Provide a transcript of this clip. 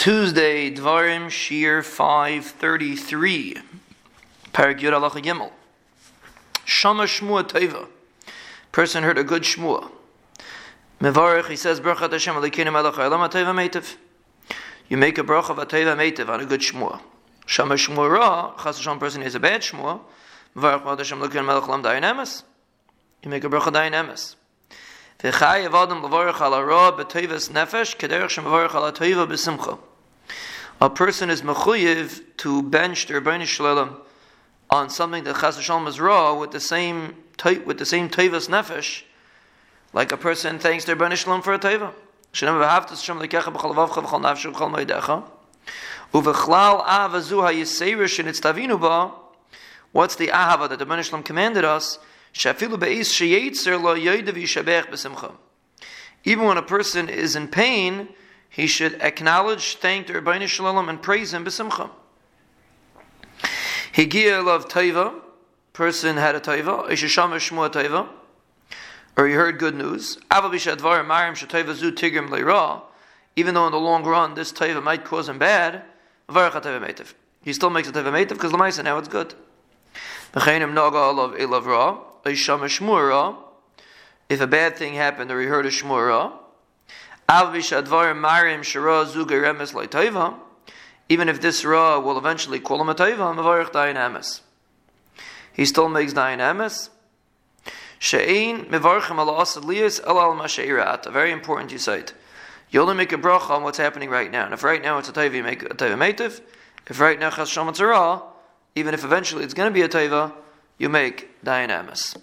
Tuesday, Dvarim Shiur 533, Perek Yud Alacha Gimel. Shama Shmua Teva. Person heard a good Shmua. Mevarech, he says, Brachat Hashem Alikinu Melech Ha'olam HaTeva Meitiv. You make a bracha of a Teva Meitiv on a good Shmua. Shama Shmua Ra, Chas Hashem person is a bad Shmua. Mevarech Brachat Hashem Alikinu Melech Ha'olam Dayan Emes. You make a bracha Dayan Emes. V'chayev Adam Levarech Ala Ra B'Tevas Nefesh Kederech Shem Mevarech Ala Teva B'Simcha a person is mechuyev to bench their Rebbeinu on something that Chas Shalom is raw with the same with the same tevas nefesh, like a person thanks their Rebbeinu Shalom for a teva. Shem v'havtas Shem lekecha b'chol vavcha b'chol nafshu b'chol moedecha. Uvechlal avazu ha'yiserish in its tavinu ba. What's the ahava that the Rebbeinu Shalom commanded us? Shafilu be'is sheyetzer lo yoydev yishabech b'simcha. Even when a person is in pain, he should acknowledge, thank the Rabbi Shalom, and praise him b'simcha. Higia love taiva, person had a taiva, ishasham shmua taiva, or he heard good news. Avabishadvar marim shetaiva zu tigrim leira, even though in the long run this taiva might cause him bad, he still makes a taiva meitiv because lemaisa now it's good. If a bad thing happened or he heard a shmura, even if this ra will eventually call him a taiva, mavarich. He still makes dayin emes. She'ein mevarchim. A very important yisaid. You only make a bracha on what's happening right now. And if right now it's a taiva, you make a taiva meitiv. If right now chas shamat even if eventually it's going to be a taiva, you make dayin emes.